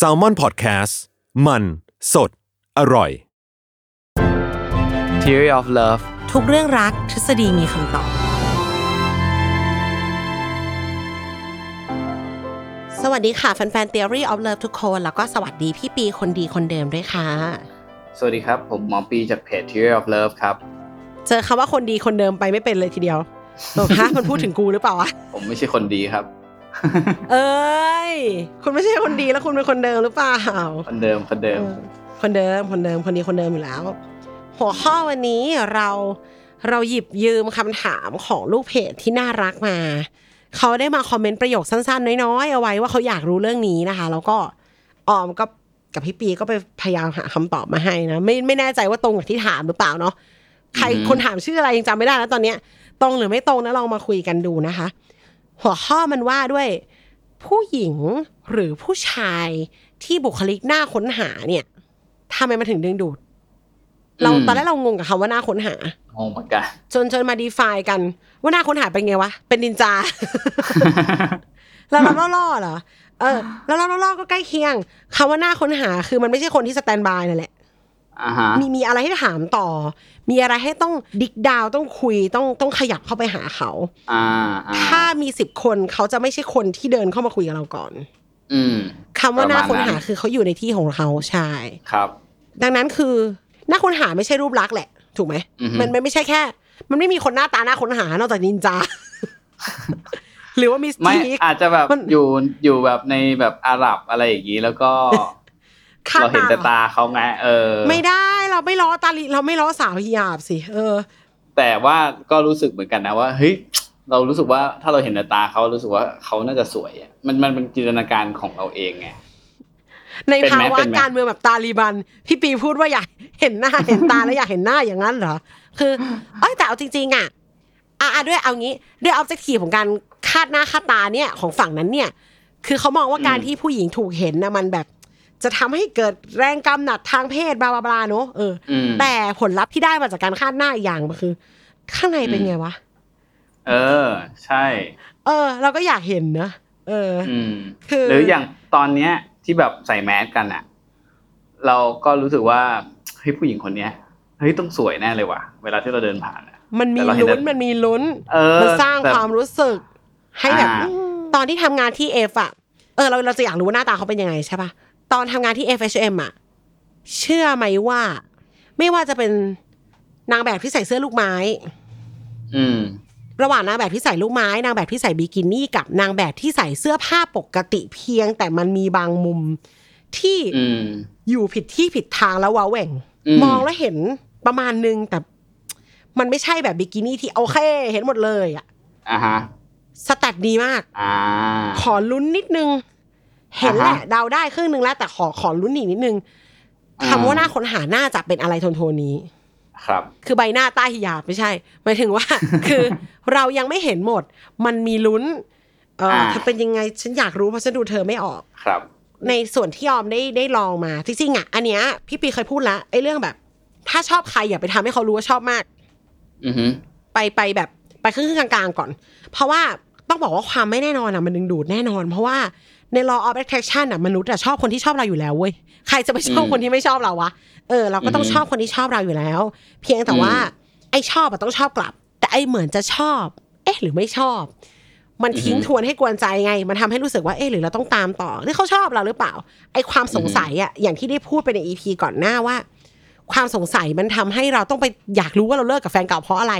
s a l ม o n PODCAST มัน สด อร่อย Theory of Love ทุกเรื่องรักทฤษฎีมีคำตอบ สวัสดีค่ะ แฟนๆ Theory of Love ทุกคน แล้วก็สวัสดีพี่ปีคนดีคนเดิมด้วยค่ะ สวัสดีครับ ผมหมอปีจากเพจ Theory of Love ครับ เจอคำว่าคนดีคนเดิมไปไม่เป็นเลยทีเดียวตกฮะมันพูดถึงกูหรือเปล่าวะ ผมไม่ใช่คนดีครับ เอ้ย คุณไม่ใช่คนดีแล้วคุณเป็นคนเดิมหรือเปล่า คนเดิมคนเดิมเออคนเดิมคนเดิมคนดีคนเดิมอยู่แล้ว หัวข้อวันนี้เราเราหยิบยืมคำถามของลูกเพจที่น่ารักมา เขาได้มาคอมเมนต์ประโยคสั้นๆ น้อยๆ เอาไว้ว่าเขาอยากรู้เรื่องนี้นะคะ แล้วก็ออมก็กับพี่ปีก็ไปพยายามหาคำตอบมาให้นะ ไม่ไม่แน่ใจว่าตรงกับที่ถามหรือเปล่าเนาะใครอือหือคนถามชื่ออะไรยังจำไม่ได้แล้วตอนเนี้ย ตรงหรือไม่ตรงนะลองมาคุยกันดูนะคะ หัวข้อมันว่าด้วย ผู้หญิงหรือผู้ชายที่บุคลิกหน้าค้นหาเนี่ยทำไมมันถึงดึงดูด เราอืมตอนแรกเรางงกับคำว่าหน้าค้นหางงเหมือนกันจนจนมาดีฟายกัน ว่าหน้าค้นหาเป็นไงวะ เป็นนินจาแล้วเราล่อๆเหรอเออ แล้วเราล่อๆก็ใกล้เคียงคำว่าหน้าค้นหาคือมันไม่ใช่คนที่สแตนบายนั่นแหละอ่าฮะ มีมีอะไรให้ถามต่อ มีอะไรให้ต้องดิกดาวต้องคุยต้องต้องขยับเข้าไปหาเขาอ่าอ่าถ้ามีสิบคนเขาจะไม่ใช่คนที่เดินเข้ามาคุยกับเราก่อนอืมคำว่าหน้าค้นหาประมาณนั้นคือเขาอยู่ในที่ของเขาใช่ครับ ดังนั้นคือหน้าค้นหาไม่ใช่รูปลักษณ์แหละ ถูกไหมอือฮึมันมันไม่ใช่แค่ มันไม่มีคนหน้าตาหน้าค้นหานอกจากนินจาหรือว่ามิสไม่ทีกอาจจะแบบมันอยู่อยู่แบบในแบบอาหรับอะไรอย่างนี้แล้วก็ คาดเราเห็นแต่หรอตาเขาไง เออ ไม่ได้เราไม่ล้อตาลิเราไม่ล้อสาวฮิยาบสิเออ แต่ว่าก็รู้สึกเหมือนกันนะว่าเฮ้ยเรารู้สึกว่าถ้าเราเห็นแต่ตาเขารู้สึกว่าเขาน่าจะสวยอะมันมันเป็นจินตนาการของเราเองไงในเป็นไหมภาวะเป็นไหมการเมืองแบบตาลีบัน พี่ปีพูดว่าอยากเห็นหน้าเห็นตาแล้วอยากเห็นหน้าอย่างนั้นเหรอ คือเอ้ยแต่เอาจริงๆอะอะอะด้วยเอางี้ด้วยออบเจกตีของการคาดหน้าคาดตาเนี่ยของฝั่งนั้นเนี่ย คือเขามองว่าการที่ผู้หญิงถูกเห็นนะมันแบบ จะทำให้เกิดแรงกำหนัดทางเพศบลาบลาบลาเนอะเอออมแต่ผลลัพธ์ที่ได้มาจากการคาดหน้าอีกอย่างมันคือ ข้างในเป็นไงวะ เออ ใช่ เออ เราก็อยากเห็นนะเออออืมคือหรืออย่างตอนเนี้ย ที่แบบใส่แมสกันอะเราก็รู้สึกว่าเฮ้ยผู้หญิงคนเนี้ยเฮ้ยต้องสวยแน่เลยว่ะ เวลาที่เราเดินผ่านอะมันมีแต่เราเห็นลุ้นแต่มันมีลุ้นเออมันสร้างแต่ความรู้สึก ให้แบบอ่าตอนที่ทำงานที่เอฟอะเออเราเราจะอยากรู้ว่าหน้าตาเขาเป็นยังไงใช่ปะ ตอนทำงานที่ FHM อะเชื่อไหมว่า ไม่ว่าจะเป็นนางแบบที่ใส่เสื้อลูกไม้ อืม ระหว่างนางแบบที่ใส่ลูกไม้ นางแบบที่ใส่บิกินี่กับนางแบบที่ใส่เสื้อผ้าปกติเพียง แต่มันมีบางมุมที่อืมอยู่ผิดที่ผิดทางแล้วว้าแหว่งอืมมองแล้วเห็นประมาณนึงแต่มันไม่ใช่แบบบิกินี่ที่โอเค เห็นหมดเลยอะอ่าฮะสแตทดีมาก อ่า ขอลุ้นนิดนึง เห็นแหละอ่าฮะเดาได้ครึ่งหนึ่งแล้วแต่ขอขอลุ้นอีกนิดนึงอ่าคำว่าหน้าค้นหาน่าจะเป็นอะไรโทนโทนๆนี้ ครับ คือใบหน้าใต้หิยาบไม่ใช่หมายถึงว่า คือเรายังไม่เห็นหมด มันมีลุ้น เอออ่าเธอเป็นยังไงฉันอยากรู้เพราะฉันดูเธอไม่ออกครับ ในส่วนที่ยอมได้ได้ลองมาจริงๆอะอันเนี้ยพี่ปีเคยพูดละไอ้เรื่องแบบ ถ้าชอบใครอย่าไปทำให้เขารู้ว่าชอบมาก อือฮึไปไปแบบไปครึ่งๆกลางๆก่อน เพราะว่าต้องบอกว่าความไม่แน่นอนอะมันดึงดูดแน่นอน เพราะว่า ใน law of attraction อะมนุษย์อะชอบคนที่ชอบเราอยู่แล้วเว้ยใครจะไปชอบคนที่ไม่ชอบเราวะเออเราก็ต้องชอบคนที่ชอบเราอยู่แล้ว เพียงแต่ว่า ไอ้ชอบอะต้องชอบกลับ แต่ไอ้เหมือนจะชอบ เอ๊ะ หรือไม่ชอบ มันทิ้งทวนให้กวนใจไง มันทำให้รู้สึกว่าเอ๊ะหรือเราต้องตามต่อหรือเขาชอบเราหรือเปล่า ไอ้ความสงสัยอะอย่างที่ได้พูดไปในอีพีก่อนหน้าว่า ความสงสัยมันทำให้เราต้องไปอยากรู้ว่าเราเลิกกับแฟนเก่าเพราะอะไร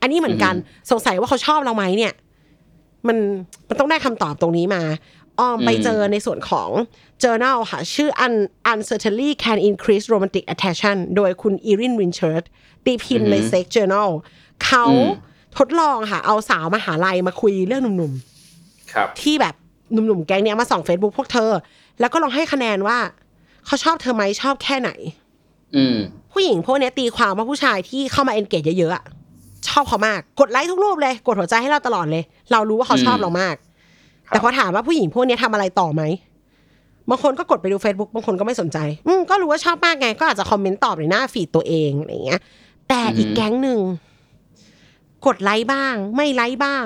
อันนี้เหมือนกันสงสัยว่าเขาชอบเราไหมเนี่ยมันมันต้องได้คำตอบตรงนี้มา อ้อมไปเจอในส่วนของ journal ค่ะชื่อ Un uncertainty can increase romantic attraction โดยคุณอีรินวินเชิร์ตตีพิมพ์ใน Sex Journal เขาทดลองค่ะ เอาสาวมหาลัยมาคุยเรื่องหนุ่มครับๆที่แบบหนุ่มๆแก๊งเนี้ยมาส่อง Facebook พวกเธอ แล้วก็ลองให้คะแนนว่า เขาชอบเธอไหมชอบแค่ไหนอืมผู้หญิงพวกเนี้ยตีความว่าผู้ชายที่เข้ามาเอนเกจเยอะๆอะชอบเขามาก กดไลค์ทุกรูปเลย กดหัวใจให้เราตลอดเลย เรารู้ว่าเขาชอบอืมเรามาก แต่พอถามว่าผู้หญิงพวกเนี้ยทำอะไรต่อไหมบางคนก็กดไปดู Facebook บางคนก็ไม่สนใจ อืมก็รู้ว่าชอบมากไง ก็อาจจะคอมเมนต์ตอบในหน้าฟีดตัวเองอะไรอย่างเงี้ย แต่อีกแก๊งหนึ่งกดไลค์บ้าง ไม่ไลค์บ้าง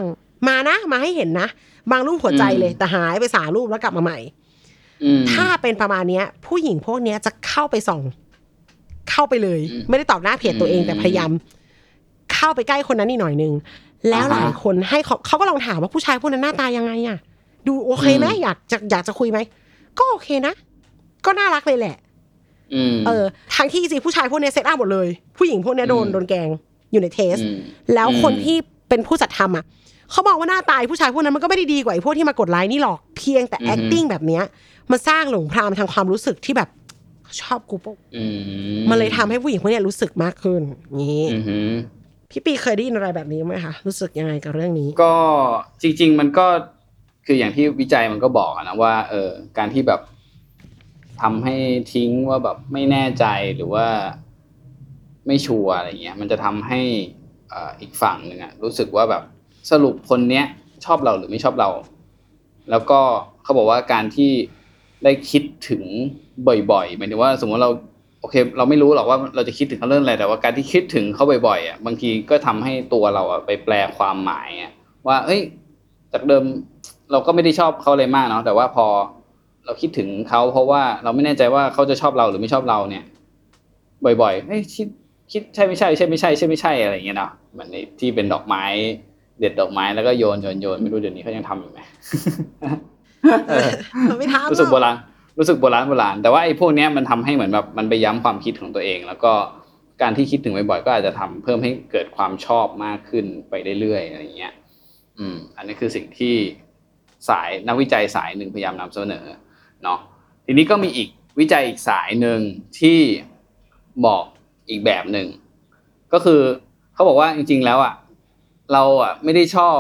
มานะ มาให้เห็นนะ บางรูปหัวใจเลย แต่หายไปสามรูปแล้วกลับมาใหม่อืมถ้าเป็นประมาณเนี้ย ผู้หญิงพวกเนี้ยจะเข้าไปส่อง เข้าไปเลยอืมไม่ได้ตอบหน้าเพจตัวเองอืมแต่พยายามเข้าไปใกล้คนนั้นอีกหน่อยนึงแล้วอ่าหฮะลายคนให้เขาเขาก็ลองถามว่าผู้ชายพวกนั้นหน้าตายังไงอะ ดูโอเคไหมอืมอยากจะอยากจะคุยไหมก็โอเคนะ ก็น่ารักเลยแหละอืมเออทั้งที่จริงๆผู้ชายพวกเนี้ย set up หมดเลย ผู้หญิงพวกเนี้ยโดนอืมโดนแกล้งอยู่ใน test อืมแล้วคนอืมที่เป็นผู้จัดทำอะเขาบอกว่าหน้าตาไอ้ผู้ชายพวกนั้นมันก็ไม่ได้ดีกว่าไอ้พวกที่มากดไลค์นี่หรอกเพียงแต่ acting แบบเนี้ย มันสร้างหลุมพรางทางความรู้สึกที่แบบชอบกูปุ๊บอืมมันเลยทำให้ผู้หญิงพวกเนี้ยรู้สึกมากขึ้นนี้อือหือพี่ปีเคยได้ยินอะไรแบบนี้ไหมคะรู้สึกยังไงกับเรื่องนี้ ก็จริง ๆ มันก็ คืออย่างที่วิจัยมันก็บอกนะว่าเออการที่แบบทำให้ทิ้งว่าแบบไม่แน่ใจหรือว่าไม่ชัวร์อะไรเงี้ย มันจะทำให้อ,อ,อีกฝั่งหนึ่งอะรู้สึกว่าแบบสรุปคนเนี้ยชอบเราหรือไม่ชอบเรา แล้วก็เขาบอกว่าการที่ได้คิดถึงบ่อยๆหมายถึงว่าสมมติเราโอเค เราไม่รู้หรอกว่าเราจะคิดถึงเขาเรื่องอะไรแต่ว่าการที่คิดถึงเขาบ่อยๆอะบางทีก็ทำให้ตัวเราอะไปแปลความหมายอะว่า เอ้ย จากเดิม เราก็ไม่ได้ชอบเขาเลยมากเนาะแต่ว่าพอเราคิดถึงเขาเพราะว่าเราไม่แน่ใจว่าเขาจะชอบเราหรือไม่ชอบเราเนี่ย บ่อยๆเอ้ยคิดคิดใช่ไม่ใช่ใช่ไม่ใช่ใช่ไม่ใช่อะไรอย่างเงี้ยเนาะเหมือนในที่เป็นดอกไม้ เด็ดดอกไม้แล้วก็โยนโยนโยนไม่รู้เดี๋ยวนี้เขายังทำอยู่ไหมเออมันไม่ทำรู้สึกหโบรอกราณรู้สึกโบราณโบราณแต่ว่าไอ้พวกเนี้ยมันทำให้เหมือนแบบมันไปย้ำความคิดของตัวเอง แล้วก็การที่คิดถึงบ่อยๆก็อาจจะทำเพิ่มให้เกิดความชอบมากขึ้นไปเรื่อยๆอะไรอย่างเงี้ย อืม อันนี้คือสิ่งที่ สายนักวิจัยสายหนึ่งพยายามนำเสนอเนาะทีนี้ก็มีอีกวิจัยอีกสายหนึ่งที่บอกอีกแบบหนึ่งก็คือเขาบอกว่าจริง ๆ แล้วอะเราอะไม่ได้ชอบ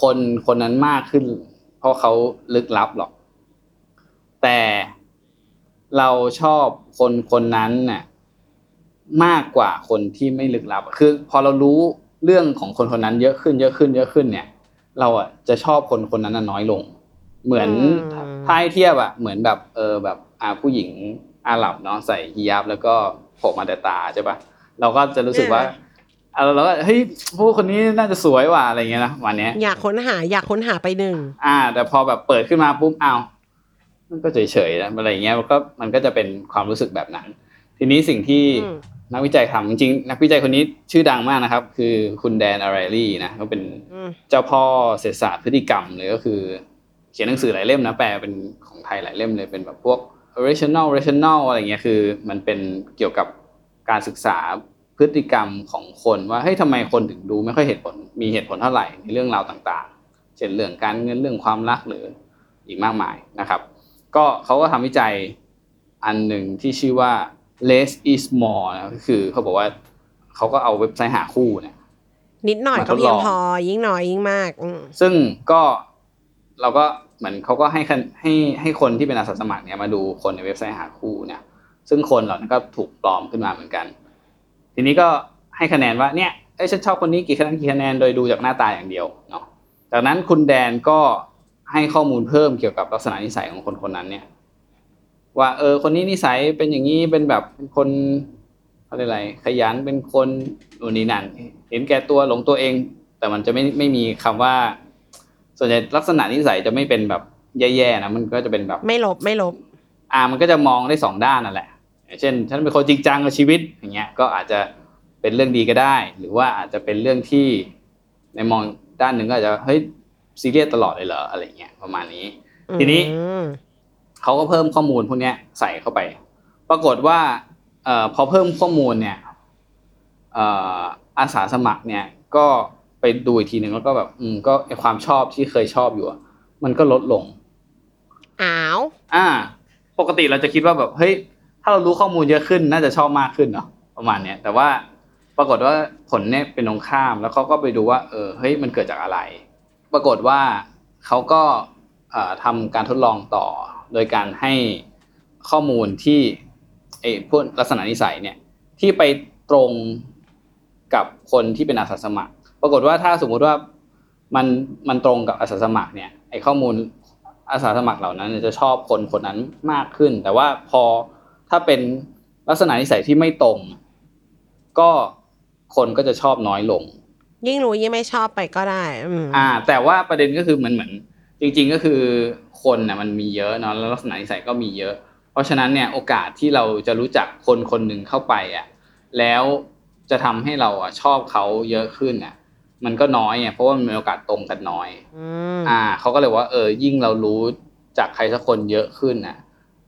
คนคนนั้นมากขึ้น เพราะเขาลึกลับหรอก แต่เราชอบคนคนนั้นน่ะมากกว่าคนที่ไม่ลึกลับ คือ พอเรารู้เรื่องของคนคนนั้นเยอะขึ้น เยอะขึ้น เยอะขึ้นเนี่ย เราอะจะชอบคนคนนั้นน่ะน้อยลง เหมือนอืมถ้าให้เทียบอะเหมือนแบบเออแบบอ่าผู้หญิงอาหรับเนาะใส่ฮิญาบแล้วก็โผล่มาแต่ตาใช่ปะเราก็จะรู้สึกว่าเอาเราก็เฮ้ยผู้คนนี้น่าจะสวยว่ะอะไรเงี้ยนะวันเนี้ยอยากค้นหาอยากค้นหาไปหนึ่งอ่า แต่พอแบบเปิดขึ้นมาปุ๊บอ้าวมันก็เฉยๆนะอะไรเงี้ยมันก็มันก็จะเป็นความรู้สึกแบบนั้น ทีนี้สิ่งที่อืมนักวิจัยทำจริงๆนักวิจัยคนนี้ชื่อดังมากนะครับ คือคุณแดนอาไรลี่นะเขาเป็นอืมเจ้าพ่อเศรษฐศาสตร์พฤติกรรมเลยก็คือ เขียนหนังสือหลายเล่มนะแปลเป็นของไทยหลายเล่มเลยเป็นแบบพวก rational rational อะไรเงี้ยคือ มันเป็นเกี่ยวกับการศึกษาพฤติกรรมของคนว่าเฮ้ยทำไมคนถึงดูไม่ค่อยเหตุผลมีเหตุผลเท่าไหร่ในเรื่องราวต่างๆ เช่นเรื่องการเงินเรื่องความรักหรืออีกมากมายนะครับ ก็เขาก็ทำวิจัยอันหนึ่งที่ชื่อว่า less is more นะก็คือเขาบอกว่าเขาก็เอาเว็บไซต์หาคู่เนี่ยนิดหน่อยมาทก็ดเพียลงองพอยิ่งน้อยยิ่งมากอืมซึ่งก็เราก็เหมือนเขาก็ให้คะให้ให้คนที่เป็นอาสาสมัครเนี่ยมาดูคนในเว็บไซต์หาคู่เนี่ย ซึ่งคนเหล่านั้นก็ถูกปลอมขึ้นมาเหมือนกัน ทีนี้ก็ให้คะแนนว่าเนี่ยเอ้ยฉันชอบคนนี้กี่คะแนนกี่คะแนนโดยดูจากหน้าตาอย่างเดียวเนาะจากนั้นคุณแดนก็ให้ข้อมูลเพิ่มเกี่ยวกับลักษณะนิสัยของคนคนนั้นเนี่ย ว่าเออคนนี้นิสัยเป็นอย่างนี้เป็นแบบเป็นคนเขาเรียกอะไรขยันเป็นคนนู่นนี่นั่นเห็นแก่ตัวหลงตัวเอง แต่มันจะไม่ไม่มีคำว่า ส่วนใหญ่ลักษณะนิสัยจะไม่เป็นแบบแย่ๆนะมันก็จะเป็นแบบ ไม่ลบไม่ลบ อ่ามันก็จะมองได้สองด้านนั่นแหละอย่างเช่น ฉันเป็นคนจริงจังกับชีวิตอย่างเงี้ยก็อาจจะเป็นเรื่องดีก็ได้ หรือว่าอาจจะเป็นเรื่องที่ในมองด้านหนึ่งก็อาจจะเฮ้ยซีเรียสตลอดเลยเหรออะไรเงี้ยประมาณนี้ ทีนี้อืม เขาก็เพิ่มข้อมูลพวกเนี้ยใส่เข้าไป ปรากฏว่าเอ่อพอเพิ่มข้อมูลเนี่ยเอ่ออาสาสมัครเนี่ยก็ไปดูอีกทีหนึ่งแล้วก็แบบอืมก็ไอความชอบที่เคยชอบอยู่อะมันก็ลดลงอ้าวอ่า ปกติเราจะคิดว่าแบบเฮ้ยถ้าเรารู้ข้อมูลเยอะขึ้นน่าจะชอบมากขึ้นเนาะประมาณเนี้ยแต่ว่าปรากฏว่าผลเนี่ยเป็นตรงข้ามแล้วเขาก็ไปดูว่าเออเฮ้ยมันเกิดจากอะไร ปรากฏว่าเขาก็เอ่อทำการทดลองต่อ โดยการให้ข้อมูลที่ไอ้พวกลักษณะนิสัยเนี่ยที่ไปตรงกับคนที่เป็นอาสาสมัคร ปรากฏว่าถ้าสมมุติว่ามันมันตรงกับอาสาสมัครเนี่ยไอ้ข้อมูลอาสาสมัครเหล่านั้นเนี่ยจะชอบคนคนนั้นมากขึ้น แต่ว่าพอถ้าเป็นลักษณะนิสัยที่ไม่ตรง ก็คนก็จะชอบน้อยลง ยิ่งรู้ยิ่งไม่ชอบไปก็ได้อืมอ่า แต่ว่าประเด็นก็คือเหมือนเหมือน จริงๆก็คือคนน่ะมันมีเยอะเนาะแล้วลักษณะนิสัยก็มีเยอะ เพราะฉะนั้นเนี่ยโอกาสที่เราจะรู้จักคนคนหนึ่งเข้าไปอะแล้วจะทำให้เราอะชอบเขาเยอะขึ้นอะมันก็น้อยอะเพราะว่ามันมีโอกาสตรงกันน้อยอืมอ่าเขาก็เลยว่าเออยิ่งเรารู้จากใครสักคนเยอะขึ้นน่ะ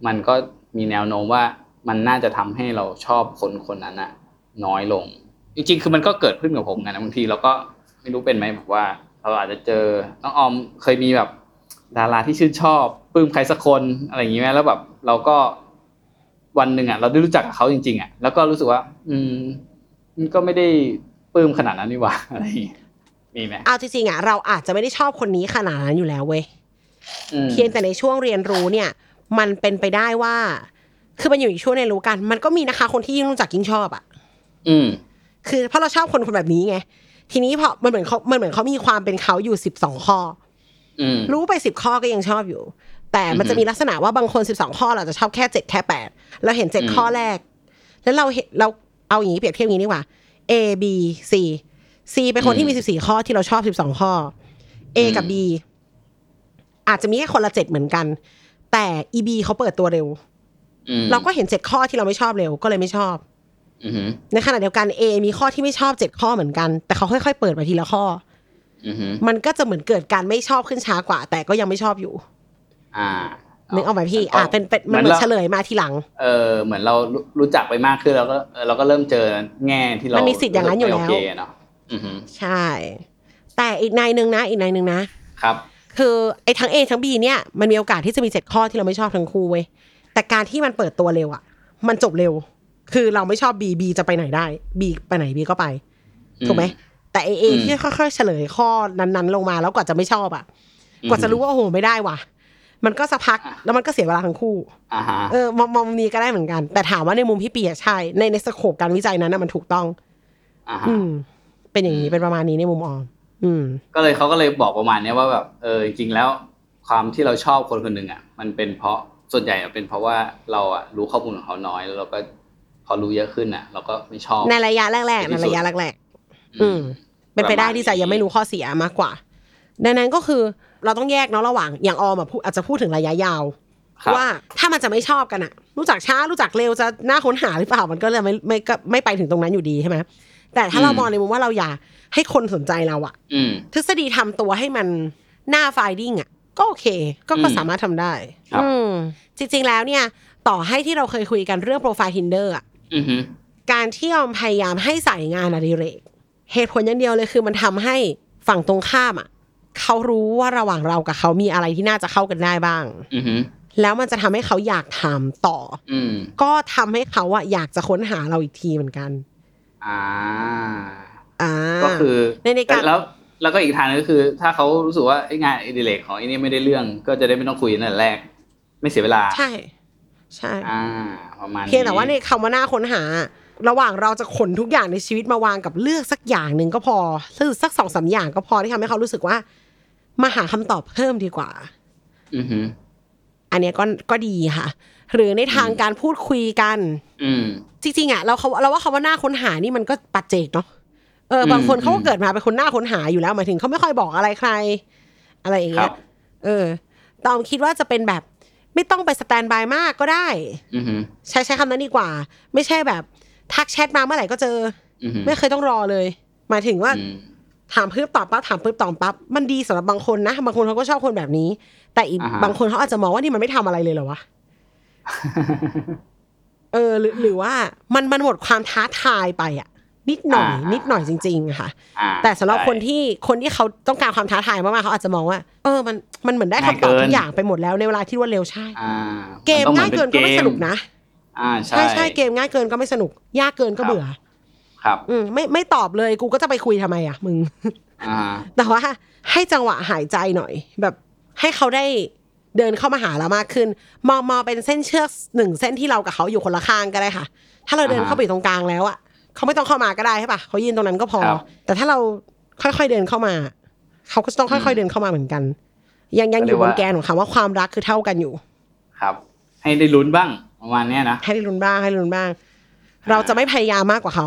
มันก็มีแนวโน้มว่ามันน่าจะทำให้เราชอบคนคนนั้นน่ะน้อยลง จริงๆ คือมันก็เกิดขึ้นกับผมไงนะบางทีเราก็ไม่รู้เป็นไหมแบบว่า เราอาจจะเจอน้องออมเคยมีแบบดาราที่ชื่นชอบปลื้มใครสักคนอะไรอย่างนี้ไหมแล้วแบบ เราก็วันหนึ่งอะเราได้รู้จักกับเขาจริงๆอะแล้วก็รู้สึกว่า อืมมันก็ไม่ได้ปลื้มขนาดนั้นนี่หว่าอะไรอย่างงี้มีไหมเอาจริงๆอะเราอาจจะไม่ได้ชอบคนนี้ขนาดนั้นอยู่แล้วเว้ยอืมเพียงแต่ในช่วงเรียนรู้เนี่ย มันเป็นไปได้ว่า คือมันอยู่อีกช่วงเรียนรู้กัน มันก็มีนะคะ คนที่ยิ่งรู้จักยิ่งชอบอะ อืม คือเพราะเราชอบคนคนแบบนี้ไง ทีนี้พอมันเหมือนเขามันเหมือนเขามีความเป็นเขาอยู่สิบสองข้ออืมรู้ไปสิบข้อก็ยังชอบอยู่ แต่มันจะมีลักษณะว่าบางคนสิบสองข้อเราจะชอบแค่เจ็ดแค่แปดเราเห็นเจ็ดอืมข้อแรก แล้วเราเห็นเราเอาอย่างนี้เปรียบเทียบอย่างนี้ดีกว่า A B C C เป็นคนที่มีสิบสี่ข้อที่เราชอบสิบสองข้อ A กับ B อาจจะมีแค่คนละเจ็ดเหมือนกัน แต่ E B เขาเปิดตัวเร็วอืมเราก็เห็นเจ็ดข้อที่เราไม่ชอบเร็วก็เลยไม่ชอบอือหือ ในขณะเดียวกัน A มีข้อที่ไม่ชอบเจ็ดข้อเหมือนกัน แต่เขาค่อยๆ เปิดมาทีละข้ออือหือมันก็จะเหมือนเกิดการไม่ชอบขึ้นช้ากว่า แต่ก็ยังไม่ชอบอยู่ อ่านึกออกไหมพี่ อ่าเป็นเป็นมันเหมือนเฉลยมาทีหลัง เออ เหมือนเรารู้รู้จักไปมากขึ้นแล้วก็เออเราก็เริ่มเจอแง่ที่เรามัมันมีสิทธิ์อย่างนั้นอยู่แล้วโอเคเนาะอือหือใช่ แต่อีกนายหนึ่งนะ อีกนายหนึ่งนะ ครับ คือไอ้ทั้ง A ทั้ง B เนี่ยมันมีโอกาสที่จะมีเจ็ดข้อที่เราไม่ชอบทั้งคู่เว้ยแต่การที่มันเปิดตัวเร็วอะ มันจบเร็ว คือเราไม่ชอบ B B จะไปไหนได้ B ไปไหน B ก็ไปถูกไหมแต่เอเออืมที่ค่อยๆเฉลยข้อนั้นๆ ลงมาแล้วกว่าจะไม่ชอบอะ กว่าจะรู้ว่าโอ้โหไม่ได้ว่ะ มันก็สักพักแล้วมันก็เสียเวลาทั้งคู่อ่าฮะเออมองมองมุมนี้ก็ได้เหมือนกัน แต่ถามว่าในมุมพี่เปียใช่ ในในสโคปการวิจัยนั้นนะมันถูกต้องอ่าฮะอืม เป็นอย่างนี้เป็นประมาณนี้ในมุมออมอืม ก็เลยเขาก็เลยบอกประมาณเนี้ยว่าแบบเออจริงๆแล้ว ความที่เราชอบคนคนหนึ่งอะ มันเป็นเพราะส่วนใหญ่อะเป็นเพราะว่าเราอะรู้ข้อมูลของเขาน้อยแล้วเราก็ พอรู้เยอะขึ้นอะ เราก็ไม่ชอบในระยะแรกๆในในที่สุดระยะแรกๆอืม เป็นไปได้ที่จะยังไม่รู้ข้อเสียมากกว่า ดังนั้นก็คือเราต้องแยกเนาะระหว่างอย่างออมอะพูดอาจจะพูดถึงระยะยาวครับว่าถ้ามันจะไม่ชอบกันอะรู้จักช้ารู้จักเร็วจะน่าค้นหาหรือเปล่ามันก็เลยไม่ไม่ก็ไม่ไปถึงตรงนั้นอยู่ดีใช่ไหมแต่ถ้าเรามองในมุมว่าเราอยากให้คนสนใจเราอะอืมทฤษฎีทำตัวให้มันหน้าไฟดิ้งอะก็โอเค ก็ก็อืมสามารถทำได้ครับอืมจริง ๆแล้วเนี่ย ต่อให้ที่เราเคยคุยกันเรื่องโปรไฟล์ Tinder อะอือหือ การที่ยอมพยายามให้ใส่งานอดิเรก เหตุผลอย่างเดียวเลยคือมันทำให้ฝั่งตรงข้ามอะเขารู้ว่าระหว่างเรากับเขามีอะไรที่น่าจะเข้ากันได้บ้างอือหือแล้วมันจะทำให้เขาอยากถามต่อ อืมก็ทำให้เขาอะอยากจะค้นหาเราอีกทีเหมือนกัน อ่า อ่า ก็คือในในการแล้วแล้วก็อีกทางนึงก็คือ ถ้าเขารู้สึกว่าไอ้งานอดิเรกของไอ้นี่ไม่ได้เรื่อง ก็จะได้ไม่ต้องคุยนั่นแรก ไม่เสียเวลา ใช่ ใช่อ่าประมาณนี้เพียงแต่ว่าในคำว่าหน้าค้นหา ระหว่างเราจะขนทุกอย่างในชีวิตมาวางกับเลือกสักอย่างหนึ่งก็พอหรือสักสองสามอย่างก็พอที่ทำให้เขารู้สึกว่า มาหาคำตอบเพิ่มดีกว่า อือหืออันเนี้ยก็ก็ดีค่ะ หรือในทางการพูดคุยกัน อืมจริงๆอะเราเขาเราว่าคาว่าหน้าค้นหานี่มันก็ปัจเจกเนาะเออบางคนอืมเขาก็เกิดมาเป็นคนหน้าค้นหาอยู่แล้วหมายถึงเขาไม่ค่อยบอกอะไรใคร อะไรอย่างคเงี้รัยบเออตอมคิดว่าจะเป็นแบบ ไม่ต้องไปสแตนบายมากก็ได้อือหือใช้ใช้คำนั้นดีกว่า ไม่ใช่แบบ ทักแชทมาเมื่อไหร่ก็เจออือหือไม่เคยต้องรอเลย หมายถึงว่าอืมถามปึ๊บตอบปั๊บถามปึ๊บตอบปั๊บมันดีสำหรับบางคนนะบางคนเขาก็ชอบคนแบบนี้ แต่อีกอ่าฮะบางคนเขาอาจจะมองว่านี่มันไม่ทำอะไรเลยเหรอวะเออหรือหรือว่ามันมันหมดความท้าทายไปอะ นิดหน่อยอ่านิดหน่อยจริงๆอะค่ะอ่าแต่สำหรับใช่คนที่คนที่เขาต้องการความท้าทายมากๆเขาอาจจะมองว่า เออมันมันเหมือนได้คำตอบง่ายเกินทุกอย่างไปหมดแล้วในเวลาที่รวดเร็วใช่อ่าเกมนต้องหง่ายเกินก็ไม่สนุกนะอ่าใช่ใช่ใช่เกมง่ายเกินก็ไม่สนุก ยากเกินก็เบื่อ ครับอืมไม่ไม่ตอบเลยกูก็จะไปคุยทำไมอะมึงอ่าแต่ว่าให้จังหวะหายใจหน่อย แบบให้เขาได้เดินเข้ามาหาเรามากขึ้น มองมองเป็นเส้นเชือกหนึ่งเส้นที่เรากับเขาอยู่คนละข้างก็ได้ค่ะ ถ้าเราเดินอ่าฮะเข้าไปอยู่ตรงกลางแล้วอะ เขาไม่ต้องเข้ามาก็ได้ใช่ปะเขายืนตรงนั้นก็พอครับแต่ถ้าเราค่อยๆเดินเข้ามา เขาก็จะต้องค่อยๆเดินเข้ามาเหมือนกัน ยังยังอยู่บนแกนของคำว่าความรักคือเท่ากันอยู่ ครับ ให้ได้ลุ้นบ้างประมาณเนี้ยนะให้ได้ลุ้นบ้างให้ได้ลุ้นบ้าง เราจะไม่พยายามมากกว่าเขา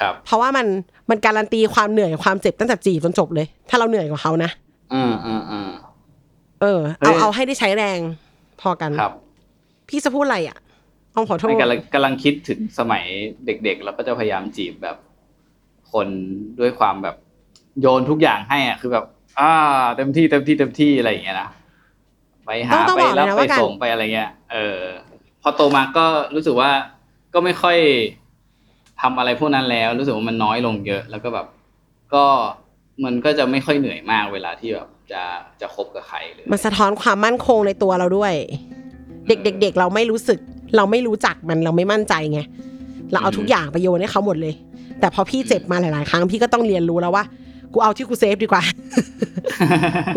ครับ เพราะว่ามันมันการันตีความเหนื่อยความเจ็บตั้งแต่จีบจนจบเลย ถ้าเราเหนื่อยกว่าเขานะอืมอืมอืมเออเฮ้เอายเอาให้ได้ใช้แรงพอกันครับ พี่จะพูดอะไรอะ เอาขอโทษไม่กำลังกำลังคิดถึงสมัยเด็กๆ แล้วก็จะพยายามจีบแบบ คนด้วยความแบบโยนทุกอย่างให้อะคือแบบ อ่า เต็มที่เต็มที่เต็มที่อะไรอย่างเงี้ยนะไปหาต้องต้องไปบอกเลรัยบนะไปว่าการส่งไปอะไรเงี้ย เออ พอโตมาก็รู้สึกว่าก็ไม่ค่อยทำอะไรพวกนั้นแล้ว รู้สึกว่ามันน้อยลงเยอะ แล้วก็แบบ ก็มันก็จะไม่ค่อยเหนื่อยมากเวลาที่แบบจะจะคบกับใครเลยมันสะท้อนความมั่นคงในตัวเราด้วย เด็กเด็กๆเราไม่รู้สึก เราไม่รู้จักมันเราไม่มั่นใจไงเราเอาทุกอย่างไปโยนให้เขาหมดเลย แต่พอพี่เจ็บมาหลาย ๆ ครั้งพี่ก็ต้องเรียนรู้แล้วว่ากูเอาที่กูเซฟดีกว่า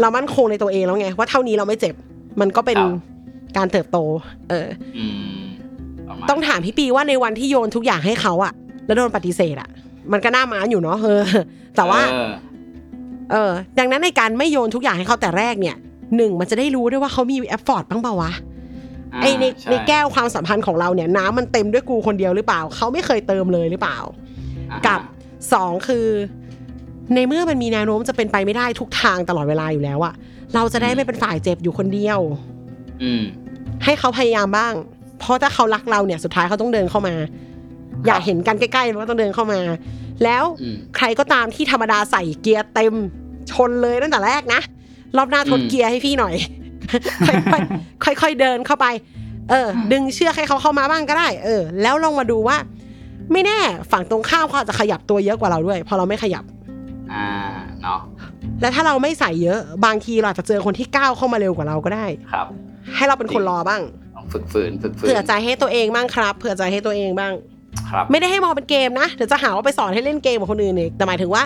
เรามั่นคงในตัวเองแล้วไง ว่าเท่านี้เราไม่เจ็บ มันก็เป็นครับการเติบโต เอออืมประมาณต้องถามพี่ปีว่าในวันที่โยนทุกอย่างให้เขาอะแล้วโดนปฏิเสธอะมันก็หน้าม้านอยู่เนาะเออ แต่ว่าเออเออ ดังนั้นในการไม่โยนทุกอย่างให้เขาแต่แรกเนี่ยหนึ่งมันจะได้รู้ด้วยว่าเขามี effort บ้างเปล่าวะอ่า ไอในช่ในแก้วความสัมพันธ์ของเราเนี่ยน้ำมันเต็มด้วยกูคนเดียวหรือเปล่า เขาไม่เคยเติมเลยหรือเปล่าอ่า กับสองคือในเมื่อมันมีแนวโน้มจะเป็นไปไม่ได้ทุกทางตลอดเวลาอยู่แล้วอะเราจะได้ไม่เป็นฝ่ายเจ็บอยู่คนเดียว อืมให้เขาพยายามบ้าง เพราะถ้าเขารักเราเนี่ยสุดท้ายเขาต้องเดินเข้ามา อยากเห็นกันใกล้ๆมันก็ต้องเดินเข้ามา แล้วอืมใครก็ตามที่ธรรมดาใส่เกียร์เต็มชนเลยตั้งแต่แรกนะรอบหน้าทดอืมเกียร์ให้พี่หน่อย ค่อยๆค่อย ๆเดินเข้าไป เออ ดึงเชือกให้เขาเข้ามาบ้างก็ได้ เออ แล้วลองมาดูว่า ไม่แน่ฝั่งตรงข้ามเขาอาจจะขยับตัวเยอะกว่าเราด้วย พอเราไม่ขยับ อ่าเนาะแล้วถ้าเราไม่ใส่เยอะบางทีเราอาจจะเจอคนที่ก้าวเข้ามาเร็วกว่าเราก็ได้ ครับ ให้เราเป็นคนรอบ้างต้องฝึกฝืนฝึกฝืนเผื่อใจให้ตัวเองบ้างครับ เผื่อใจให้ตัวเองบ้าง ครับ ไม่ได้ให้มองเป็นเกมนะเดี๋ยวจะหาว่าไปสอนให้เล่นเกมกับคนอื่นอีกแต่หมายถึงว่า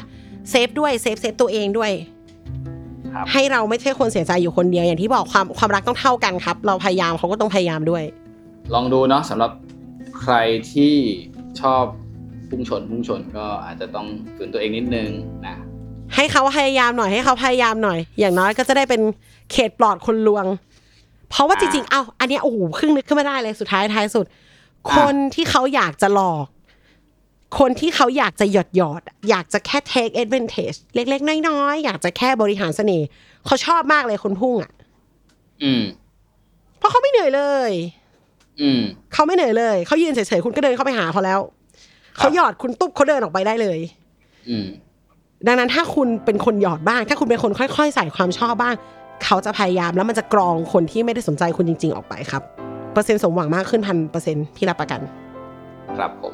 save ด้วย save save ตัวเองด้วยครับ ให้เราไม่ใช่คนเสียใจอยู่คนเดียวอย่างที่บอกความความรักต้องเท่ากันครับ เราพยายามเขาก็ต้องพยายามด้วย ลองดูเนาะสำหรับใครที่ชอบพุ่งชนพุ่งชนก็อาจจะต้องฝืนตัวเองนิดนึงนะให้เขาพยายามหน่อยให้เขาพยายามหน่อย อย่างน้อยก็จะได้เป็นเขตปลอดคนลวง เพราะว่าจริงๆ เอ้าอันเนี้ยโอ้โหครึ่งนึกขึ้นมาได้เลยสุดท้ายท้ายสุด คนที่เขาอยากจะหลอก คนที่เขาอยากจะหยอดหยอดๆอยากจะแค่ take advantage เล็ก ๆ น้อยๆอยากจะแค่บริหารเสน่ห์เขาชอบมากเลยคนพุ่งอะ อืม เพราะเขาไม่เหนื่อยเลย อืมเขาไม่เหนื่อยเลยเขายืนเฉยๆคุณก็เดินเข้าไปหาเขาแล้วเขาหยอดคุณตุ๊บเขาเดินออกไปได้เลย อืมดังนั้นถ้าคุณเป็นคนหยอดบ้าง ถ้าคุณเป็นคนค่อยๆ ใส่ความชอบบ้าง เขาจะพยายามแล้วมันจะกรองคนที่ไม่ได้สนใจคุณจริง ๆ ออกไปครับ เปอร์เซ็นต์สมหวังมากขึ้นพันเปอร์เซ็นต์พี่รับประกัน ครับผม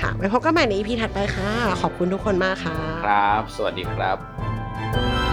ค่ะ ไว้พบกันใหม่ในอีพีถัดไปค่ะ ขอบคุณทุกคนมากค่ะ ครับ สวัสดีครับ